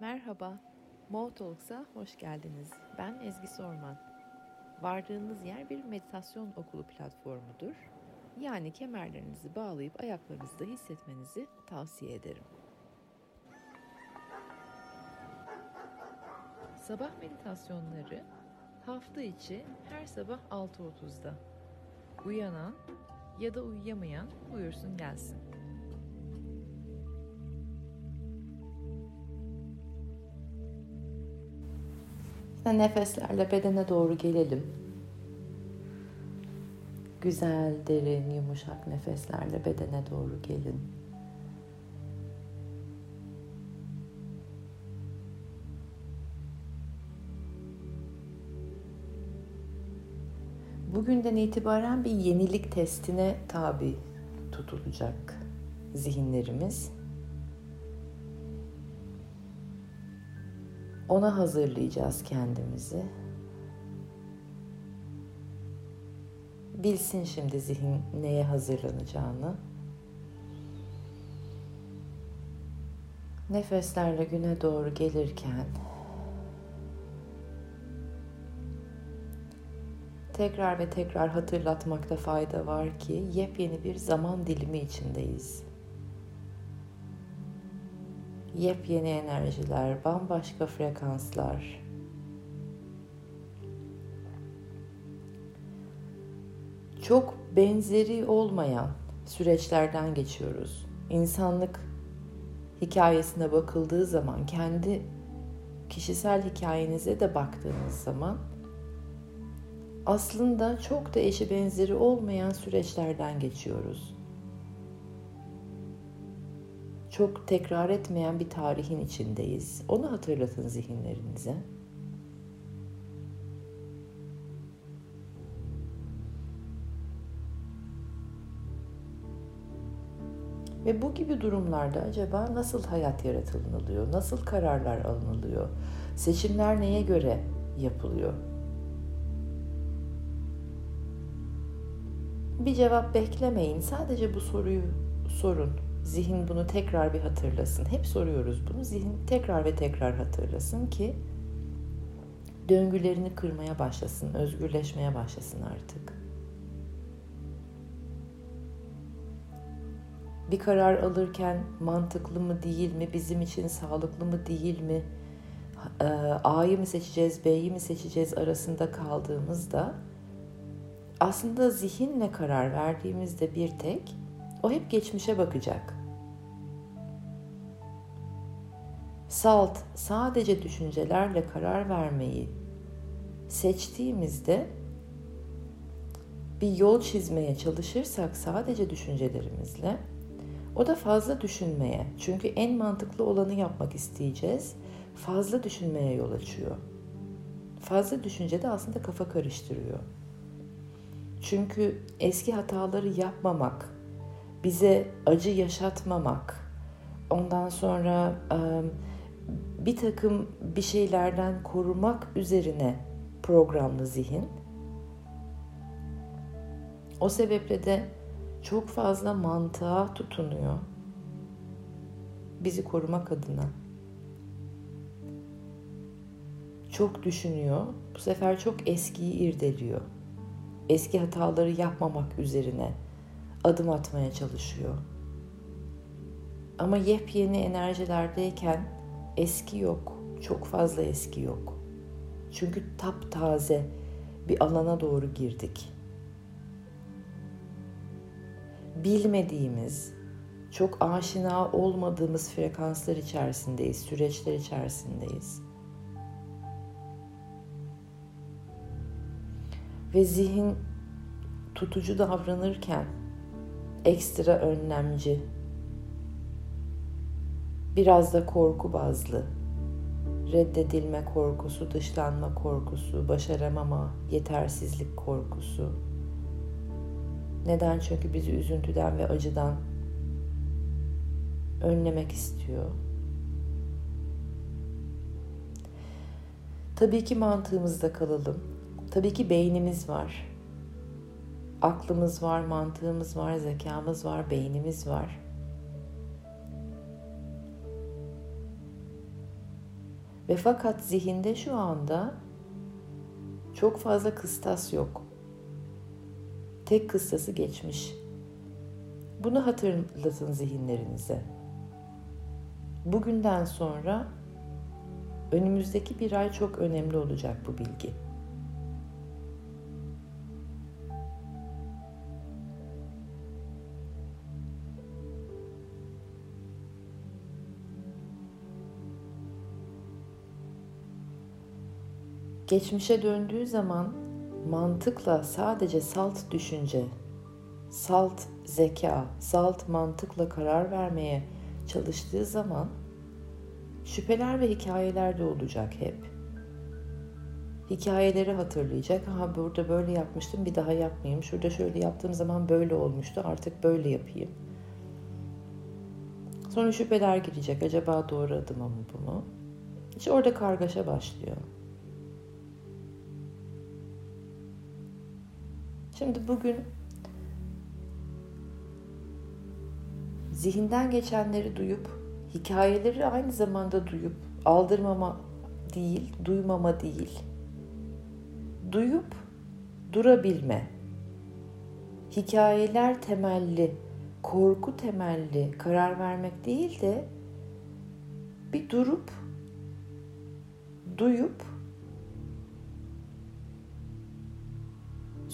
Merhaba, Mo Talks'a hoş geldiniz. Ben Ezgi Sorman. Vardığınız yer bir meditasyon okulu platformudur. Yani kemerlerinizi bağlayıp ayaklarınızda hissetmenizi tavsiye ederim. Sabah meditasyonları hafta içi her sabah 6.30'da. Uyanan ya da uyuyamayan buyursun gelsin. Nefeslerle bedene doğru gelelim. Güzel, derin, yumuşak nefeslerle bedene doğru gelin. Bugünden itibaren bir yenilik testine tabi tutulacak zihinlerimiz. Ona hazırlayacağız kendimizi. Bilsin şimdi zihin neye hazırlanacağını. Nefeslerle güne doğru gelirken tekrar ve tekrar hatırlatmakta fayda var ki yepyeni bir zaman dilimi içindeyiz yepyeni enerjiler, bambaşka frekanslar. Çok benzeri olmayan süreçlerden geçiyoruz. İnsanlık hikayesine bakıldığı zaman, kendi kişisel hikayenize de baktığınız zaman aslında çok da eşi benzeri olmayan süreçlerden geçiyoruz çok tekrar etmeyen bir tarihin içindeyiz. Onu hatırlatın zihinlerinize. Ve bu gibi durumlarda acaba nasıl hayat yaratılıyor, nasıl kararlar alınılıyor, seçimler neye göre yapılıyor? Bir cevap beklemeyin, sadece bu soruyu sorun zihin bunu tekrar bir hatırlasın. Hep soruyoruz bunu. Zihin tekrar ve tekrar hatırlasın ki döngülerini kırmaya başlasın, özgürleşmeye başlasın artık. Bir karar alırken mantıklı mı değil mi, bizim için sağlıklı mı değil mi, e, A'yı mı seçeceğiz, B'yi mi seçeceğiz arasında kaldığımızda aslında zihinle karar verdiğimizde bir tek o hep geçmişe bakacak. Salt sadece düşüncelerle karar vermeyi seçtiğimizde bir yol çizmeye çalışırsak sadece düşüncelerimizle o da fazla düşünmeye çünkü en mantıklı olanı yapmak isteyeceğiz. Fazla düşünmeye yol açıyor. Fazla düşünce de aslında kafa karıştırıyor. Çünkü eski hataları yapmamak, bize acı yaşatmamak, ondan sonra bir takım bir şeylerden korumak üzerine programlı zihin. O sebeple de çok fazla mantığa tutunuyor. Bizi korumak adına. Çok düşünüyor. Bu sefer çok eskiyi irdeliyor. Eski hataları yapmamak üzerine adım atmaya çalışıyor. Ama yepyeni enerjilerdeyken eski yok. Çok fazla eski yok. Çünkü taptaze bir alana doğru girdik. Bilmediğimiz, çok aşina olmadığımız frekanslar içerisindeyiz, süreçler içerisindeyiz. Ve zihin tutucu davranırken ekstra önlemci, biraz da korku bazlı. Reddedilme korkusu, dışlanma korkusu, başaramama, yetersizlik korkusu. Neden? Çünkü bizi üzüntüden ve acıdan önlemek istiyor. Tabii ki mantığımızda kalalım. Tabii ki beynimiz var. Aklımız var, mantığımız var, zekamız var, beynimiz var. Ve fakat zihinde şu anda çok fazla kıstas yok. Tek kıstası geçmiş. Bunu hatırlatın zihinlerinize. Bugünden sonra önümüzdeki bir ay çok önemli olacak bu bilgi. Geçmişe döndüğü zaman mantıkla sadece salt düşünce, salt zeka, salt mantıkla karar vermeye çalıştığı zaman şüpheler ve hikayeler de olacak hep. Hikayeleri hatırlayacak. Ha burada böyle yapmıştım bir daha yapmayayım. Şurada şöyle yaptığım zaman böyle olmuştu artık böyle yapayım. Sonra şüpheler girecek. Acaba doğru adım mı bu mu? İşte orada kargaşa başlıyor. Şimdi bugün zihinden geçenleri duyup hikayeleri aynı zamanda duyup aldırmama değil, duymama değil. Duyup durabilme. Hikayeler temelli, korku temelli karar vermek değil de bir durup duyup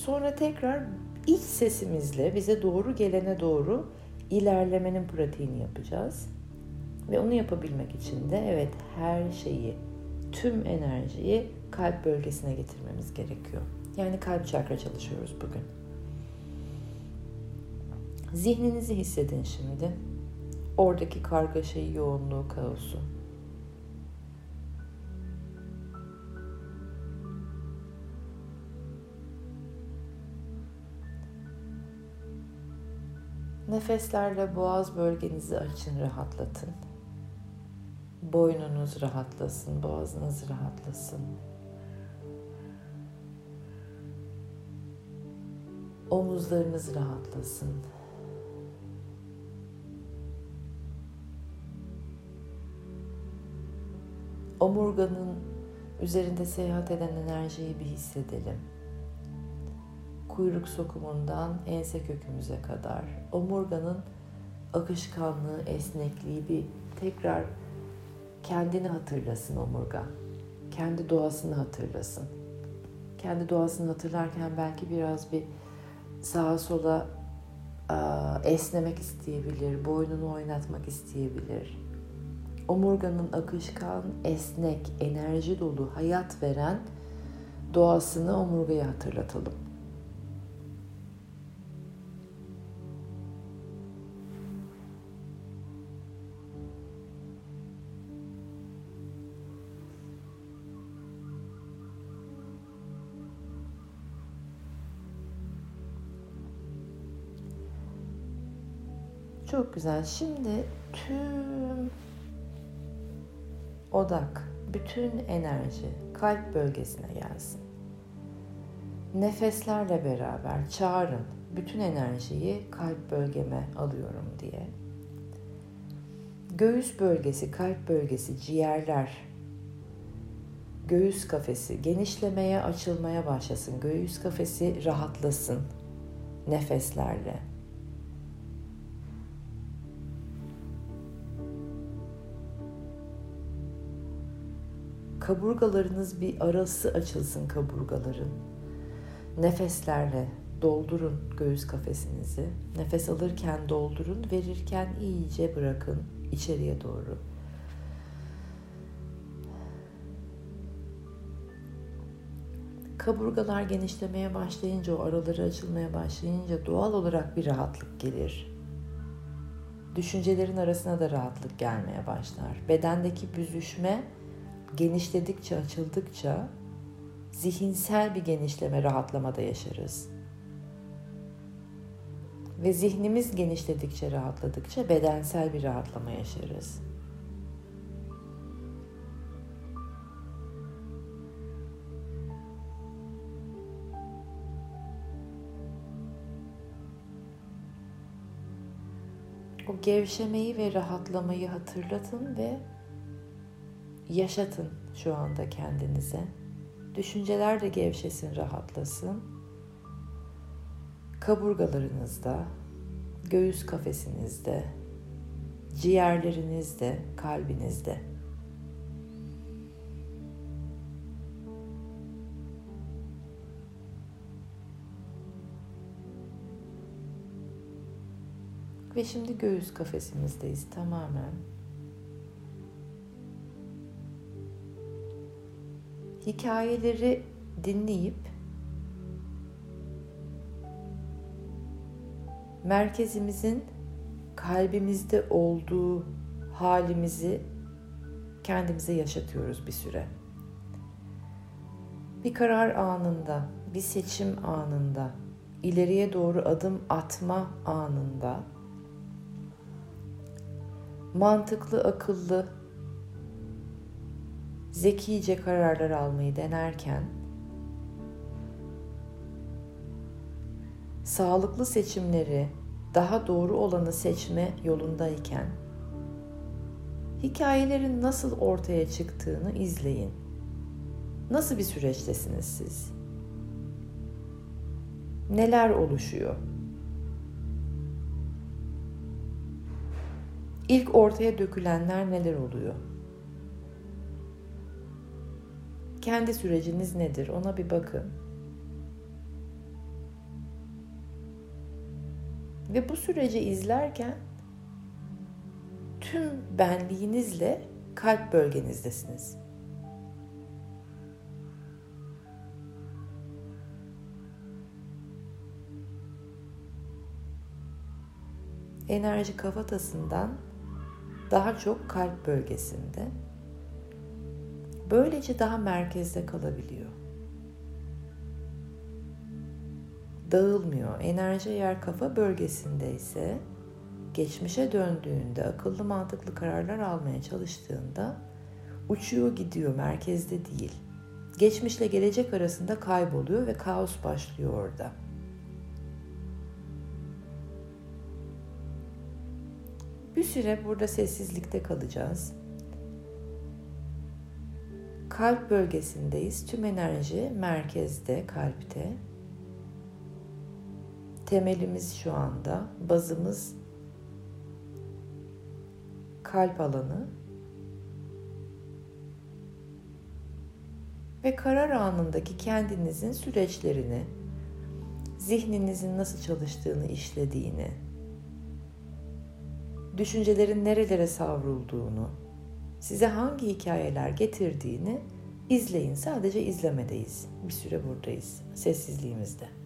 Sonra tekrar iç sesimizle bize doğru gelene doğru ilerlemenin pratiğini yapacağız. Ve onu yapabilmek için de evet her şeyi, tüm enerjiyi kalp bölgesine getirmemiz gerekiyor. Yani kalp çakra çalışıyoruz bugün. Zihninizi hissedin şimdi. Oradaki kargaşayı, yoğunluğu, kaosu. Nefeslerle boğaz bölgenizi açın, rahatlatın. Boynunuz rahatlasın, boğazınız rahatlasın. Omuzlarınız rahatlasın. Omurganın üzerinde seyahat eden enerjiyi bir hissedelim kuyruk sokumundan ense kökümüze kadar omurganın akışkanlığı, esnekliği bir tekrar kendini hatırlasın omurga. Kendi doğasını hatırlasın. Kendi doğasını hatırlarken belki biraz bir sağa sola esnemek isteyebilir, boynunu oynatmak isteyebilir. Omurganın akışkan, esnek, enerji dolu, hayat veren doğasını omurgaya hatırlatalım. Çok güzel. Şimdi tüm odak, bütün enerji kalp bölgesine gelsin. Nefeslerle beraber çağırın. Bütün enerjiyi kalp bölgeme alıyorum diye. Göğüs bölgesi, kalp bölgesi, ciğerler, göğüs kafesi genişlemeye, açılmaya başlasın. Göğüs kafesi rahatlasın nefeslerle. Kaburgalarınız bir arası açılsın kaburgaların. Nefeslerle doldurun göğüs kafesinizi. Nefes alırken doldurun, verirken iyice bırakın içeriye doğru. Kaburgalar genişlemeye başlayınca, o araları açılmaya başlayınca doğal olarak bir rahatlık gelir. Düşüncelerin arasına da rahatlık gelmeye başlar. Bedendeki büzüşme genişledikçe, açıldıkça zihinsel bir genişleme, rahatlamada yaşarız. Ve zihnimiz genişledikçe, rahatladıkça bedensel bir rahatlama yaşarız. O gevşemeyi ve rahatlamayı hatırlatın ve yaşatın şu anda kendinize. Düşünceler de gevşesin, rahatlasın. Kaburgalarınızda, göğüs kafesinizde, ciğerlerinizde, kalbinizde. Ve şimdi göğüs kafesimizdeyiz tamamen. Hikayeleri dinleyip merkezimizin kalbimizde olduğu halimizi kendimize yaşatıyoruz bir süre. Bir karar anında, bir seçim anında, ileriye doğru adım atma anında mantıklı, akıllı, zekice kararlar almayı denerken sağlıklı seçimleri, daha doğru olanı seçme yolundayken hikayelerin nasıl ortaya çıktığını izleyin. Nasıl bir süreçtesiniz siz? Neler oluşuyor? İlk ortaya dökülenler neler oluyor? Kendi süreciniz nedir? Ona bir bakın. Ve bu süreci izlerken tüm benliğinizle kalp bölgenizdesiniz. Enerji kafatasından daha çok kalp bölgesinde. Böylece daha merkezde kalabiliyor. Dağılmıyor. Enerji eğer kafa bölgesinde ise geçmişe döndüğünde, akıllı mantıklı kararlar almaya çalıştığında uçuyor gidiyor, merkezde değil. Geçmişle gelecek arasında kayboluyor ve kaos başlıyor orada. Bir süre burada sessizlikte kalacağız. Kalp bölgesindeyiz. Tüm enerji merkezde, kalpte. Temelimiz şu anda, bazımız kalp alanı. Ve karar anındaki kendinizin süreçlerini, zihninizin nasıl çalıştığını, işlediğini, düşüncelerin nerelere savrulduğunu, size hangi hikayeler getirdiğini izleyin. Sadece izlemedeyiz. Bir süre buradayız, sessizliğimizde.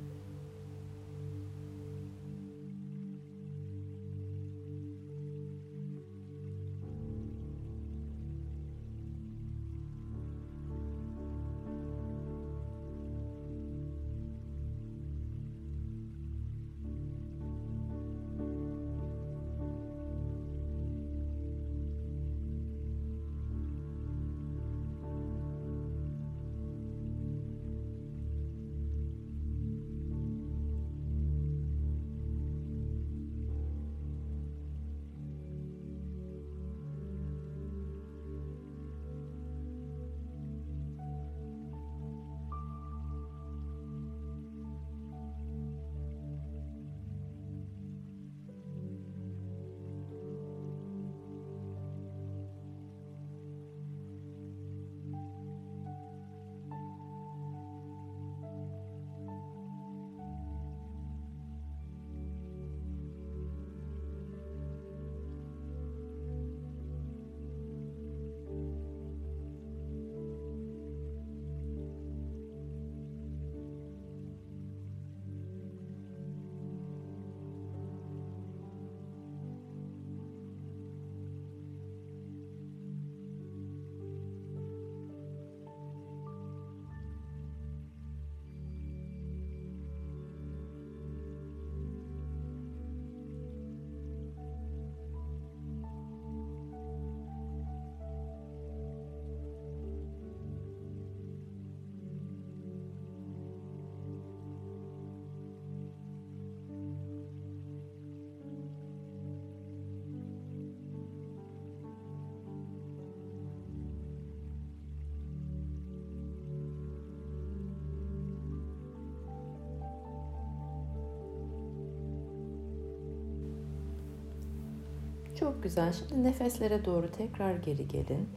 Çok güzel. Şimdi nefeslere doğru tekrar geri gelin.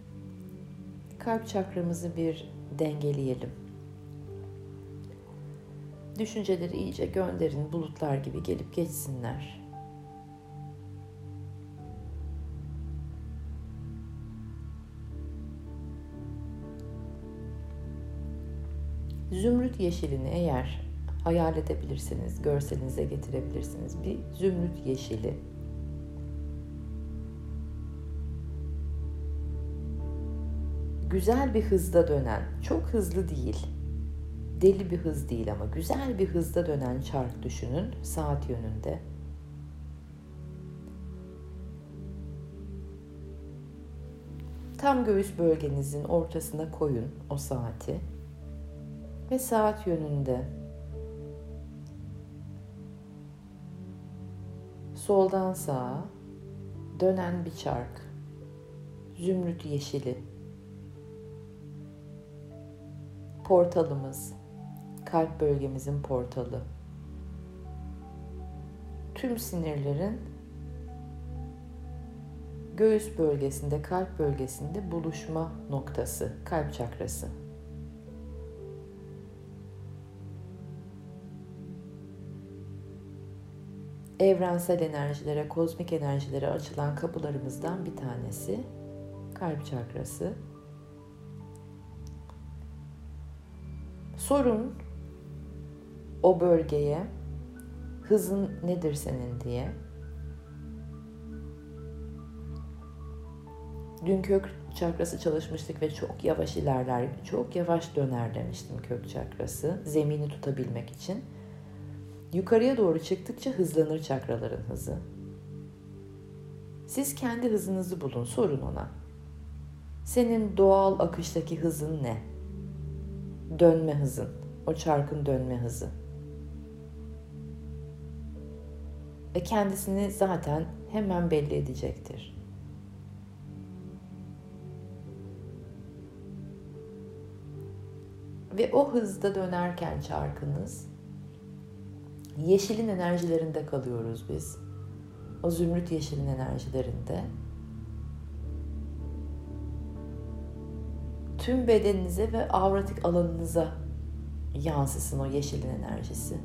Kalp çakramızı bir dengeleyelim. Düşünceleri iyice gönderin, bulutlar gibi gelip geçsinler. Zümrüt yeşilini eğer hayal edebilirsiniz, görselinize getirebilirsiniz. Bir zümrüt yeşili. Güzel bir hızda dönen, çok hızlı değil, deli bir hız değil ama güzel bir hızda dönen çark düşünün saat yönünde. Tam göğüs bölgenizin ortasına koyun o saati ve saat yönünde soldan sağa dönen bir çark zümrüt yeşili portalımız kalp bölgemizin portalı tüm sinirlerin göğüs bölgesinde, kalp bölgesinde buluşma noktası, kalp çakrası. evrensel enerjilere, kozmik enerjilere açılan kapılarımızdan bir tanesi kalp çakrası. Sorun o bölgeye hızın nedir senin diye. Dün kök çakrası çalışmıştık ve çok yavaş ilerler, çok yavaş döner demiştim kök çakrası zemini tutabilmek için. Yukarıya doğru çıktıkça hızlanır çakraların hızı. Siz kendi hızınızı bulun, sorun ona. Senin doğal akıştaki hızın ne? Dönme hızın, o çarkın dönme hızı. Ve kendisini zaten hemen belli edecektir. Ve o hızda dönerken çarkınız yeşilin enerjilerinde kalıyoruz biz. O zümrüt yeşilin enerjilerinde. Tüm bedeninize ve avratik alanınıza yansısın o yeşilin enerjisi.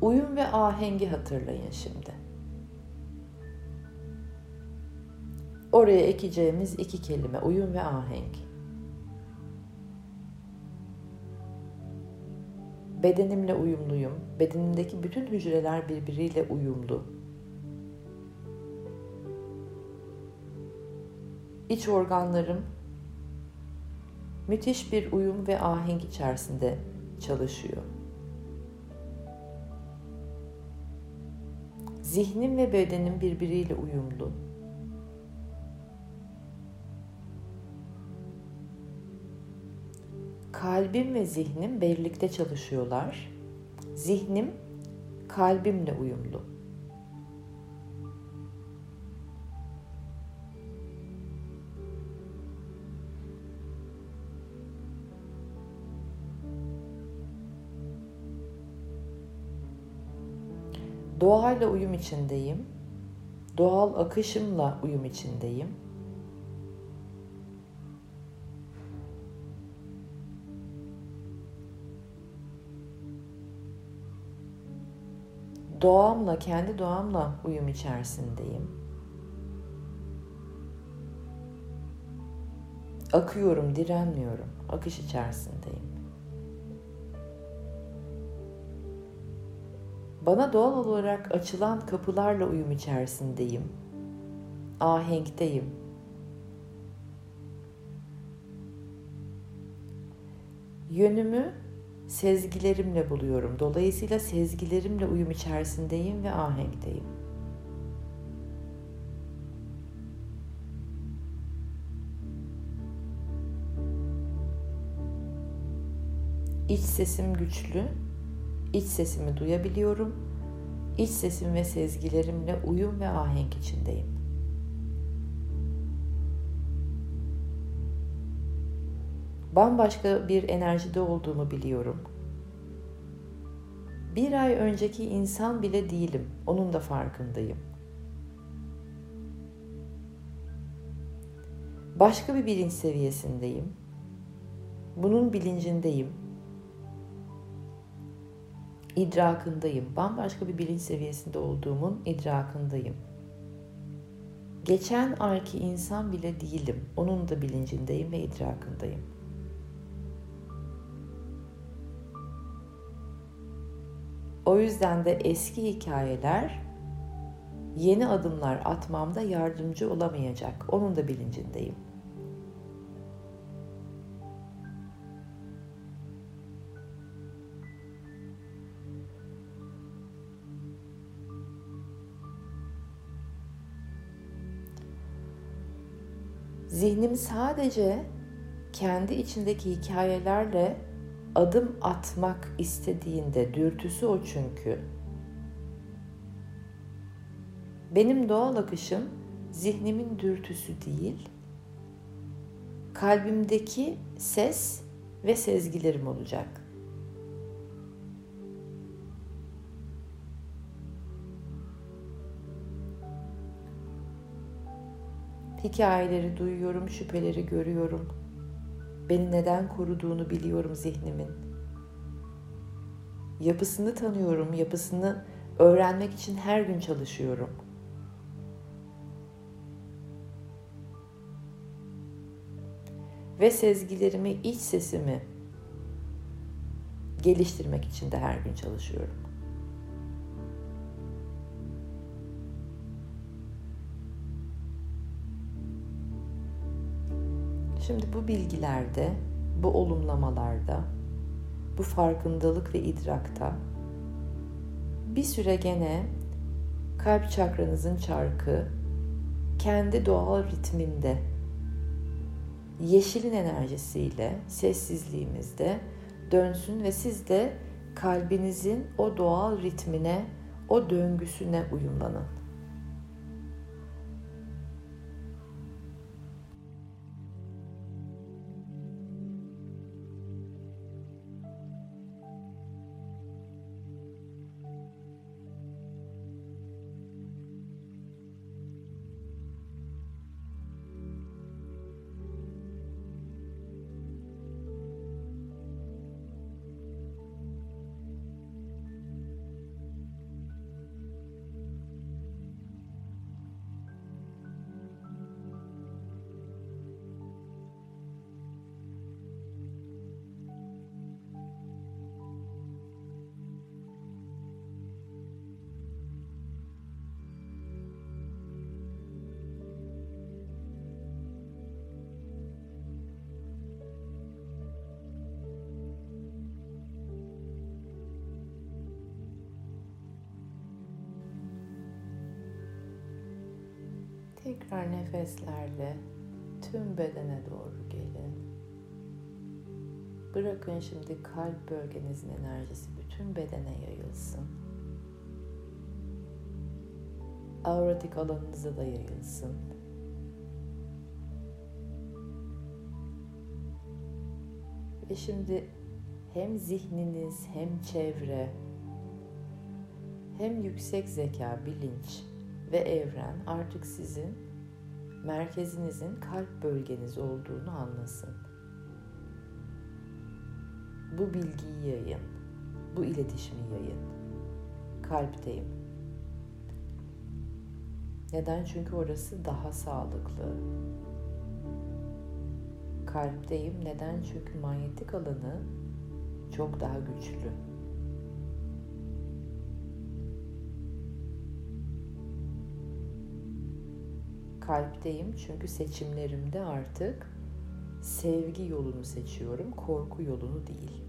Uyum ve ahengi hatırlayın şimdi. Oraya ekeceğimiz iki kelime uyum ve ahenk. Bedenimle uyumluyum. Bedenimdeki bütün hücreler birbiriyle uyumlu. İç organlarım müthiş bir uyum ve ahenk içerisinde çalışıyor. Zihnim ve bedenim birbiriyle uyumlu. Kalbim ve zihnim birlikte çalışıyorlar. Zihnim kalbimle uyumlu. Doğayla uyum içindeyim. Doğal akışımla uyum içindeyim. Doğamla, kendi doğamla uyum içerisindeyim. Akıyorum, direnmiyorum. Akış içerisindeyim. Bana doğal olarak açılan kapılarla uyum içerisindeyim. Ahenkteyim. Yönümü sezgilerimle buluyorum. Dolayısıyla sezgilerimle uyum içerisindeyim ve ahenkteyim. İç sesim güçlü, iç sesimi duyabiliyorum iç sesim ve sezgilerimle uyum ve ahenk içindeyim. Bambaşka bir enerjide olduğumu biliyorum. Bir ay önceki insan bile değilim. Onun da farkındayım. Başka bir bilinç seviyesindeyim. Bunun bilincindeyim. İdrakındayım. Bambaşka bir bilinç seviyesinde olduğumun idrakındayım. Geçen ayki insan bile değilim. Onun da bilincindeyim ve idrakındayım. O yüzden de eski hikayeler yeni adımlar atmamda yardımcı olamayacak. Onun da bilincindeyim. Zihnim sadece kendi içindeki hikayelerle adım atmak istediğinde dürtüsü o çünkü. Benim doğal akışım zihnimin dürtüsü değil, kalbimdeki ses ve sezgilerim olacak. Hikayeleri duyuyorum, şüpheleri görüyorum. Beni neden koruduğunu biliyorum zihnimin. Yapısını tanıyorum, yapısını öğrenmek için her gün çalışıyorum. Ve sezgilerimi, iç sesimi geliştirmek için de her gün çalışıyorum. Şimdi bu bilgilerde, bu olumlamalarda, bu farkındalık ve idrakta bir süre gene kalp çakranızın çarkı kendi doğal ritminde yeşilin enerjisiyle sessizliğimizde dönsün ve siz de kalbinizin o doğal ritmine, o döngüsüne uyumlanın. Tekrar nefeslerle tüm bedene doğru gelin. Bırakın şimdi kalp bölgenizin enerjisi bütün bedene yayılsın. Auratik alanınıza da yayılsın. Ve şimdi hem zihniniz hem çevre hem yüksek zeka, bilinç ve evren artık sizin merkezinizin kalp bölgeniz olduğunu anlasın. Bu bilgiyi yayın. Bu iletişimi yayın. Kalpteyim. Neden? Çünkü orası daha sağlıklı. Kalpteyim. Neden? Çünkü manyetik alanı çok daha güçlü. Kalpteyim çünkü seçimlerimde artık sevgi yolunu seçiyorum, korku yolunu değil.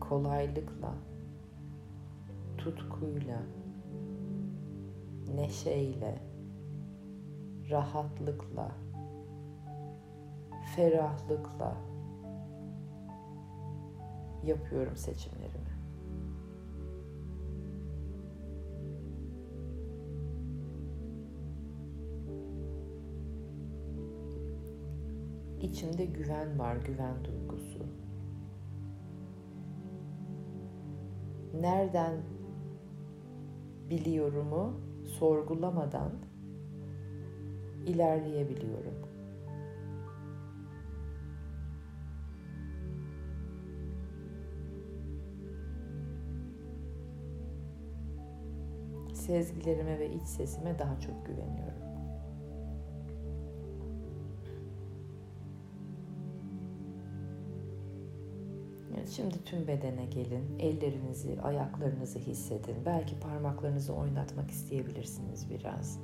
Kolaylıkla, tutkuyla, neşeyle, rahatlıkla, ferahlıkla, yapıyorum seçimlerimi. İçimde güven var, güven duygusu. Nereden biliyorumu sorgulamadan ilerleyebiliyorum. Sezgilerime ve iç sesime daha çok güveniyorum. Evet, şimdi tüm bedene gelin. Ellerinizi, ayaklarınızı hissedin. Belki parmaklarınızı oynatmak isteyebilirsiniz biraz.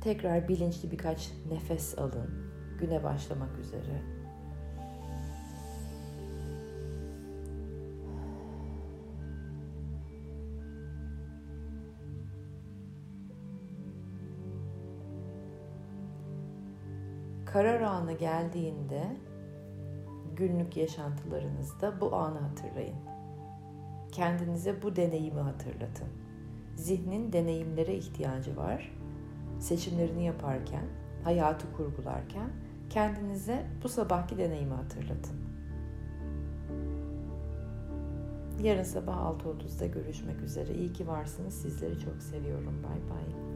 Tekrar bilinçli birkaç nefes alın. Güne başlamak üzere. Karar anı geldiğinde günlük yaşantılarınızda bu anı hatırlayın. Kendinize bu deneyimi hatırlatın. Zihnin deneyimlere ihtiyacı var. Seçimlerini yaparken, hayatı kurgularken kendinize bu sabahki deneyimi hatırlatın. Yarın sabah 6.30'da görüşmek üzere. İyi ki varsınız. Sizleri çok seviyorum. Bay bay.